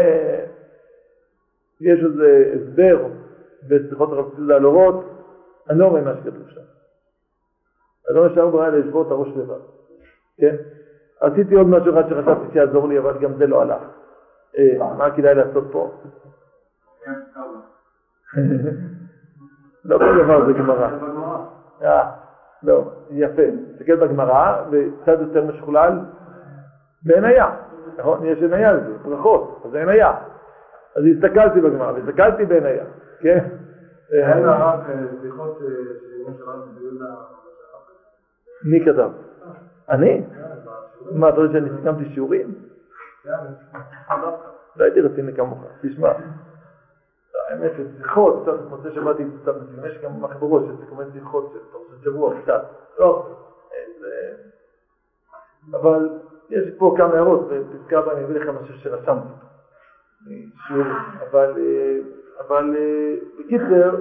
יש איזה הסבר בשיחות הרב צודה על אורות, אני לא רואה מה שכתוב שם. אני לא רואה שהרב בריאה לשבור את הראש לבד, כן? עשיתי עוד משהו אחד שחשבתי שיעזור לי, אבל גם זה לא הלך. אה, מה כדאי לעשות פה? לא כל דבר זה גמרא. אה, לא, יפה. תסתכל בגמרא, וקצת יותר משוכלל, בעינייה. נכון? יש עינייה לזה, ברכות, אז זה עינייה. אז הסתכלתי בגמרא, והסתכלתי בעינייה, כן? אה, מי כתב? אני? מה, אתה רואה שאני סיכמתי שיעורים? לא הייתי רציני כמוך, תשמע. האמת ששיחות, קצת מוצא שבאתי קצת יש גם מחברות שסיכומי שיחות של פרשת שבוע קצת. לא, אבל יש פה כמה הערות, בפסקה הבאה אני אביא לך משהו שרשמתי. אבל, אבל בקיצר,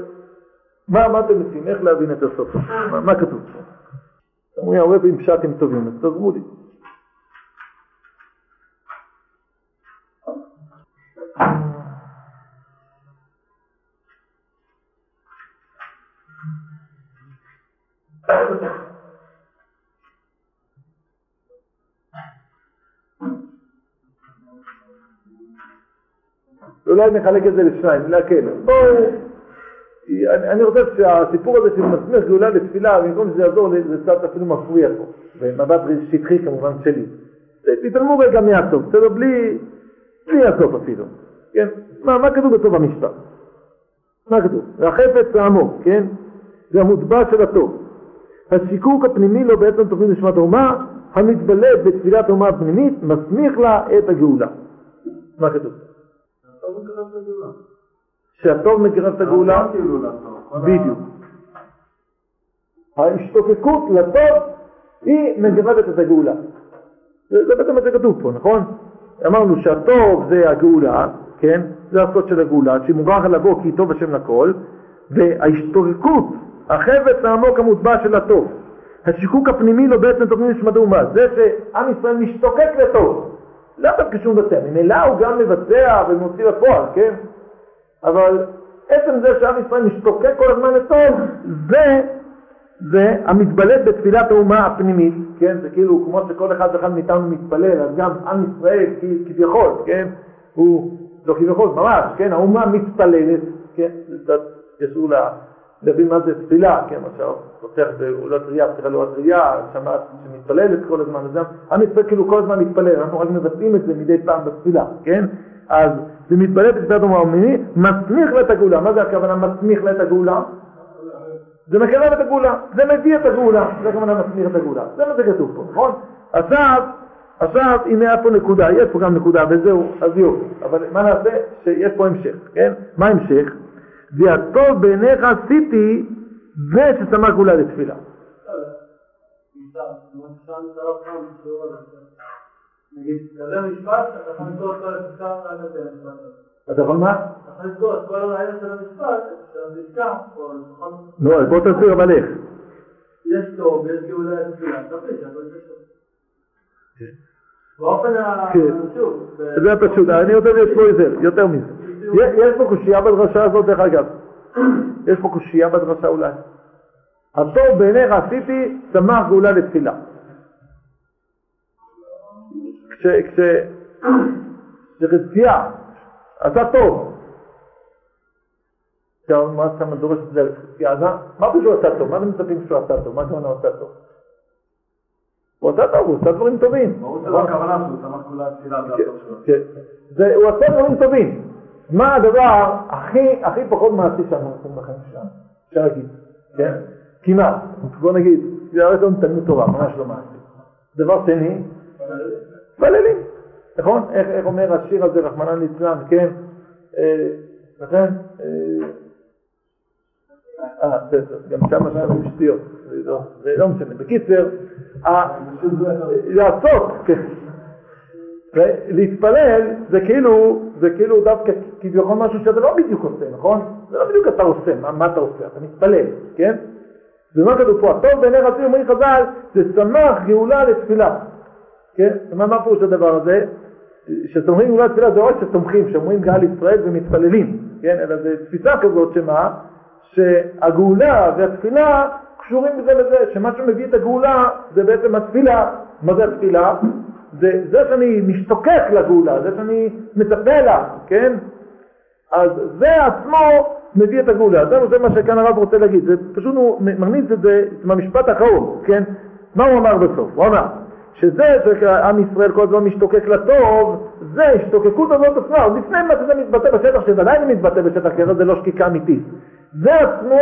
מה אתם מציעים? איך להבין את הסוף? מה כתוב פה? אומרים הרבה פעמים פשטים טובים, אז תעזרו לי. אולי נחלק את זה לשניים, להקל. בואו, אני רוצה שהסיפור הזה של מסמיך גאולה לתפילה, במקום שזה יעזור זה קצת אפילו מפריע פה, במבט שטחי כמובן שלי. תתעלמו רגע מהסוף, בסדר? בלי, בלי הסוף אפילו, כן? מה, מה כתוב בסוף המשפט? מה כתוב? והחפץ העמוק, כן? זה המוטבע של הטוב. השיקוק הפנימי לו בעצם תוכנית נשמת האומה, המתבלט בתפילת האומה הפנימית, מסמיך לה את הגאולה. מה כתוב? שהטוב מקרב את הגאולה? בדיוק. ההשתוקקות לטוב היא מגרדת את הגאולה. זה, בעצם מה שכתוב פה, נכון? אמרנו שהטוב זה הגאולה, כן? זה הסוד של הגאולה, שהיא מוכרחה לבוא כי טוב השם לכל, וההשתוקקות, החפץ העמוק המוטבע של הטוב, השיקוק הפנימי לו בעצם תוכנית נשמתו ומה, זה שעם ישראל משתוקק לטוב, לא דווקא שהוא מבצע, ממילא הוא גם מבצע ומוציא לפועל, כן? אבל עצם זה שעם ישראל משתוקק כל הזמן לטוב, זה, זה המתבלט בתפילת האומה הפנימית, כן? זה כאילו כמו שכל אחד ואחד מאיתנו מתפלל, אז גם עם ישראל כביכול, כן? הוא, לא כביכול, ממש, כן? האומה מתפללת, כן? זה קצת להבין מה זה תפילה, כן? מה שפותח באולת ראייה, פתיחה לאולת ראייה, שמעת שמתפללת כל הזמן, אז עם ישראל כאילו כל הזמן מתפלל, אנחנו רק מבצעים את זה מדי פעם בתפילה, כן? אז זה מתבלט בתפילת הפנימית, מסמיך לה את הגאולה, מה זה הכוונה מסמיך לה את הגאולה? זה מקרב את הגאולה, זה מביא את הגאולה, זה הכוונה מסמיר את הגאולה, זה מה שכתוב פה, נכון? עכשיו, עכשיו הנה היה פה נקודה, יש פה גם נקודה וזהו, אז יופי, אבל מה נעשה? שיש פה המשך, כן? מה המשך? והטוב בעיניך עשיתי זה ששמה גאולה לתפילה. אתה יכול מה? לא, בוא תסביר אבל איך. יש טוב ויש גאולה לתפילה, תחליט, אבל יש טוב. באופן הפשוט. זה פשוט, אני יותר יש פה יותר מזה. יש פה קושייה בדרשה הזאת דרך אגב. יש פה קושייה בדרשה אולי. הטוב בעיניך עשיתי, שמח גאולה לתפילה. כשחזקיה עשה טוב, עכשיו, מה אתה דורש את זה על חזקיה? אז מה פשוט הוא עשה טוב? מה אתם מצפים שהוא עשה טוב? מה הכוונה עשה טוב? הוא עשה טוב, הוא עשה דברים טובים. ברור שלא הכוונה שהוא שמח כולה תפילה כן. הוא עשה דברים טובים. מה הדבר הכי הכי פחות מעשי שאנחנו עושים בחיים שלנו? אפשר להגיד, כן? כמעט. בוא נגיד, זה הרי תלמוד תורה, ממש לא מעשי. דבר שני, מתפללים. נכון? איך אומר השיר הזה, רחמנא ליצלן, כן? לכן, אה, בסדר, גם שם שם שטויות, זה לא משנה. בקיצר, לעשות, כן. להתפלל זה כאילו, זה כאילו דווקא כביכול משהו שאתה לא בדיוק עושה, נכון? זה לא בדיוק אתה עושה, מה, מה אתה עושה? אתה מתפלל, כן? ומה כתוב פה? הטוב בעיני רצוי, אומרים חז"ל, זה שמח גאולה לתפילה. כן? מה, מה פירוש הדבר הזה? כשתומכים גאולה לתפילה זה לא רק שתומכים, שאומרים גאל ישראל ומתפללים, כן? אלא זו תפיסה כזאת שמה? שהגאולה והתפילה קשורים בזה לזה, שמה שמביא את הגאולה זה בעצם התפילה. מה זה התפילה? זה, זה שאני משתוקק לגאולה, זה שאני מצפה לה, כן? אז זה עצמו מביא את הגאולה. זה, זה מה שכאן הרב רוצה להגיד, זה פשוט הוא מכניס את זה במשפט האחרון, כן? מה הוא אמר בסוף? הוא אמר שזה שעם ישראל כל הזמן משתוקק לטוב, זה השתוקקות הזאת עצמה, עוד לפני מה שזה מתבטא בשטח, שוודאי זה מתבטא בשטח, כי זה לא שקיקה אמיתית. זה עצמו,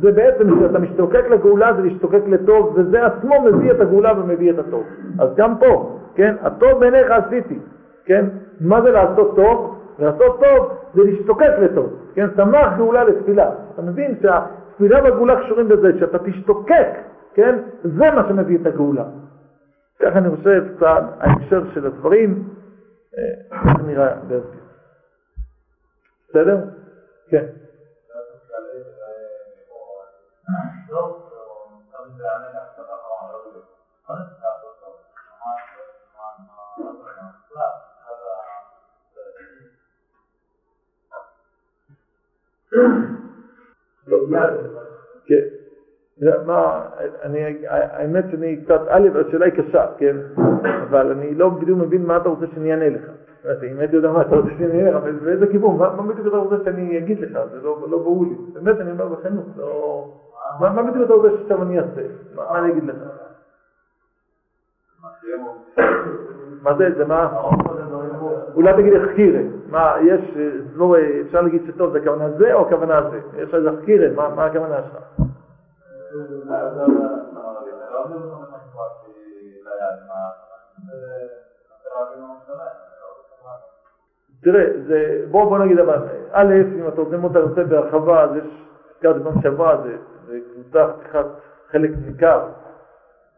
זה בעצם, כשאתה משתוקק לגאולה זה להשתוקק לטוב, וזה עצמו מביא את הגאולה ומביא את הטוב. אז גם פה, כן, הטוב בעיניך עשיתי, כן? מה זה לעשות טוב? לעשות טוב זה להשתוקק לטוב, כן? שמח גאולה לתפילה. אתה מבין שהתפילה והגאולה קשורים בזה, שאתה תשתוקק, כן? זה מה שמביא את הגאולה. ככה אני חושב קצת ההקשר של הדברים, איך נראה. בסדר? כן. מה, אני, האמת שאני קצת, א', השאלה היא קשה, כן? אבל אני לא בדיוק מבין מה אתה רוצה שאני אענה לך. אם הייתי יודע מה אתה רוצה שאני אענה לך, באיזה כיוון, מה בדיוק אתה רוצה שאני אגיד לך, זה לא ברור לי. באמת, אני אומר בכנות, לא... מה בדיוק אתה רוצה שעכשיו אני אעשה? מה אני אגיד לך? מה זה, זה מה? אולי תגיד חקירה, מה, יש, לא, אפשר להגיד שטוב, זה הכוונה זה או הכוונה זה? יש איזה חקירה, מה הכוונה שלך? תראה, זה, בוא, בוא נגיד אבל, א', אם אתה רוצה ללמוד את בהרחבה, אז יש, הזכרתי במחשבה, זה, זה קבוצה, חלק ניכר,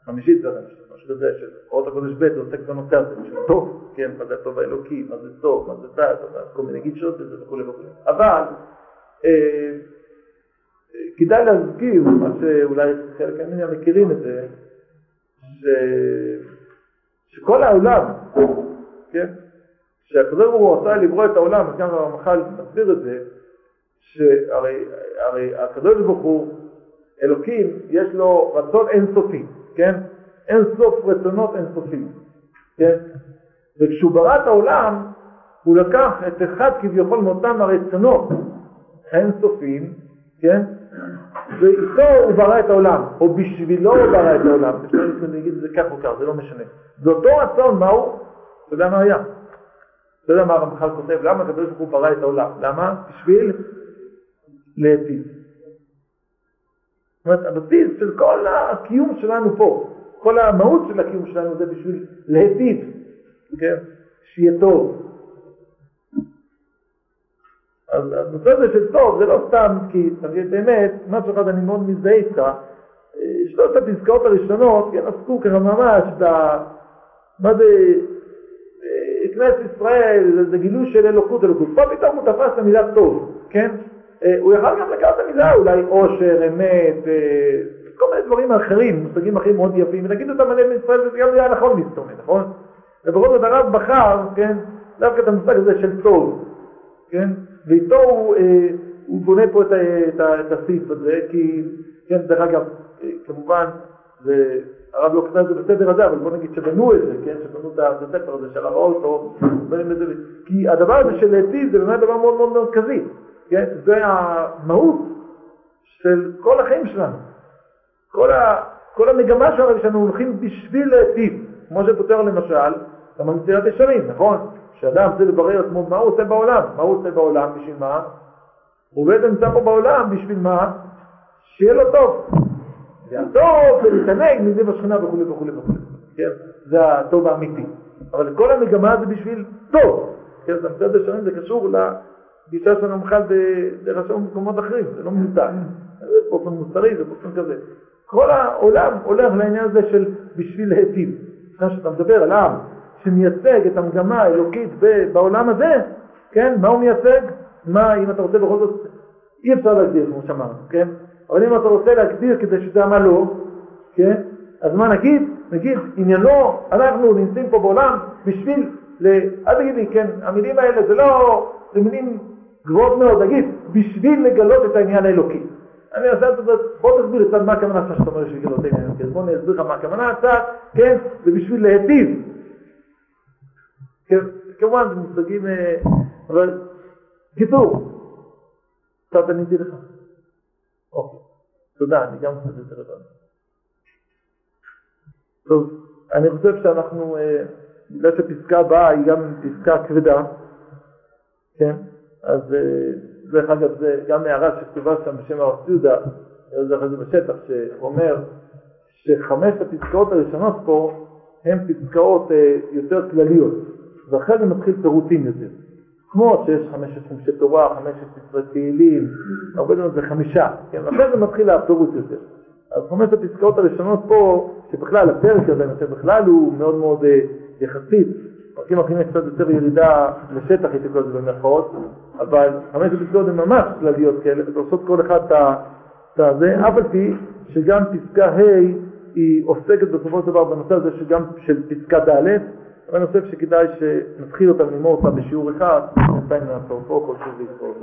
חמישית זה משהו כזה של אורות הקודש ב' עוסק בנושא הזה של טוב, כן, מה זה הטוב האלוקי, מה זה טוב, מה זה טוב, כל מיני גישות וזה וכולי וכולי. אבל אה, כדאי להזכיר, מה שאולי חלק ממני מכירים את זה. שכל העולם, כן, שהקדוש ברוך הוא רצה לברוא את העולם, אז גם הרמח"ל מסביר את זה, שהרי הקדוש ברוך הוא, אלוקים, יש לו רצון אינסופי, כן? אין סוף רצונות אינסופיים, כן? וכשהוא ברא את העולם, הוא לקח את אחד כביכול מאותם הרצונות האינסופיים, כן? ואיתו הוא ברא את העולם, או בשבילו הוא ברא את העולם, אפשר להגיד את זה כך או כך, זה לא משנה. זה אותו רצון, מהו? אתה יודע מה היה? אתה יודע מה הרמח"ל כותב? למה הקדוש ברוך הוא ברא את העולם? למה? בשביל להיטיב. זאת אומרת, הבסיס של כל הקיום שלנו פה, כל המהות של הקיום שלנו זה בשביל להיטיב, כן? שיהיה טוב. אז הנושא הזה של טוב זה לא סתם כי, באמת, משהו אחד אני מאוד מזדהה איתך, שלושת הפסקאות הראשונות, כן, עסקו ככה ממש ב... מה זה כנסת ישראל, זה גילוי של אלוקות אלוקות. פה פתאום הוא תפס את המילה טוב, כן? אה, הוא יכל גם לקחת את המילה אולי עושר, אמת, אה, כל מיני דברים אחרים, מושגים אחרים מאוד יפים, ונגיד אותם עליהם בישראל וזה גם היה נכון להסתובב, נכון? ובכל זאת הרב בחר, כן, דווקא את המושג הזה של טוב, כן? ואיתו הוא, אה, הוא בונה פה את, את, את הסעיף הזה, כי, כן, דרך אגב, אה, כמובן, זה הרב לא כתב את זה בסדר הזה, אבל בוא נגיד שבנו את זה, כן, שבנו את הספר הזה של הרעות, או דברים לזה, כי הדבר הזה של להיטיב זה באמת דבר מאוד מאוד מרכזי, כן, זה המהות של כל החיים שלנו. כל, ה, כל המגמה שלנו שאנחנו הולכים בשביל להיטיב, כמו שפותר למשל, גם במציאת ישרים, נכון? כשאדם רוצה לברר עצמו מה הוא עושה בעולם, מה הוא עושה בעולם, בשביל מה? הוא בעצם נמצא פה בעולם בשביל מה? שיהיה לו טוב. והטוב זה להתענג מזיו השכינה וכו' וכו' וכו', כן? זה הטוב האמיתי. אבל כל המגמה זה בשביל טוב, כן? זה מצד השנים זה קשור לגישה של המח"ל דרך השם במקומות אחרים, זה לא מיותר. זה באופן מוסרי, זה באופן כזה. כל העולם הולך לעניין הזה של בשביל להיטיב. אחרי שאתה מדבר על עם שמייצג את המגמה האלוקית בעולם הזה, כן? מה הוא מייצג? מה, אם אתה רוצה בכל זאת, אי אפשר להגדיר, כמו שאמרנו, כן? אבל אם אתה רוצה להגדיר כדי שתדע מה לא, כן? אז מה נגיד? נגיד, עניינו, אנחנו נמצאים פה בעולם בשביל, אל תגיד לי, כן, המילים האלה זה לא, זה מילים גבוהות מאוד, נגיד, בשביל לגלות את העניין האלוקי. אני אעשה את זה, בוא תסביר קצת מה הכוונה שלך שאתה אומר בשביל את העניין האלוקי. בוא אני אסביר לך מה הכוונה קצת, כן, זה בשביל להיטיב. כן, כמובן, זה מושגים, אה, אבל, קיצור, קצת עניתי לך. אוקיי, תודה, אני גם קצת יותר הבנתי. טוב, אני חושב שאנחנו, אה, בגלל שפסקה הבאה היא גם פסקה כבדה, כן? אז אה, דרך אגב, זה גם הערה שכתובה שם בשם הרב ציודה, דרך אגב בשטח, שאומר שחמש הפסקאות הראשונות פה הן פסקאות אה, יותר כלליות, ואחרי זה מתחיל פירוטים יותר. כמו שיש חמש חומשי תורה, חמש עשרה תהילים, הרבה דברים זה חמישה, כן, ואחרי זה מתחיל הפירוט יותר. אז חמש הפסקאות הראשונות פה, שבכלל הפרק הזה, בכלל הוא מאוד מאוד אה, יחסית, פרקים אחרים יש קצת יותר ירידה לשטח, הייתי קורא לזה במרכאות, אבל חמש הפסקאות הן ממש כלליות כאלה, ועושות כל אחד את הזה, אף על פי שגם פסקה ה' היא עוסקת בסופו של דבר בנושא הזה שגם של פסקה ד', אבל אני חושב שכדאי שנתחיל אותה ללמוד אותה בשיעור אחד, בינתיים נעצור פה כל שיעור ויספור.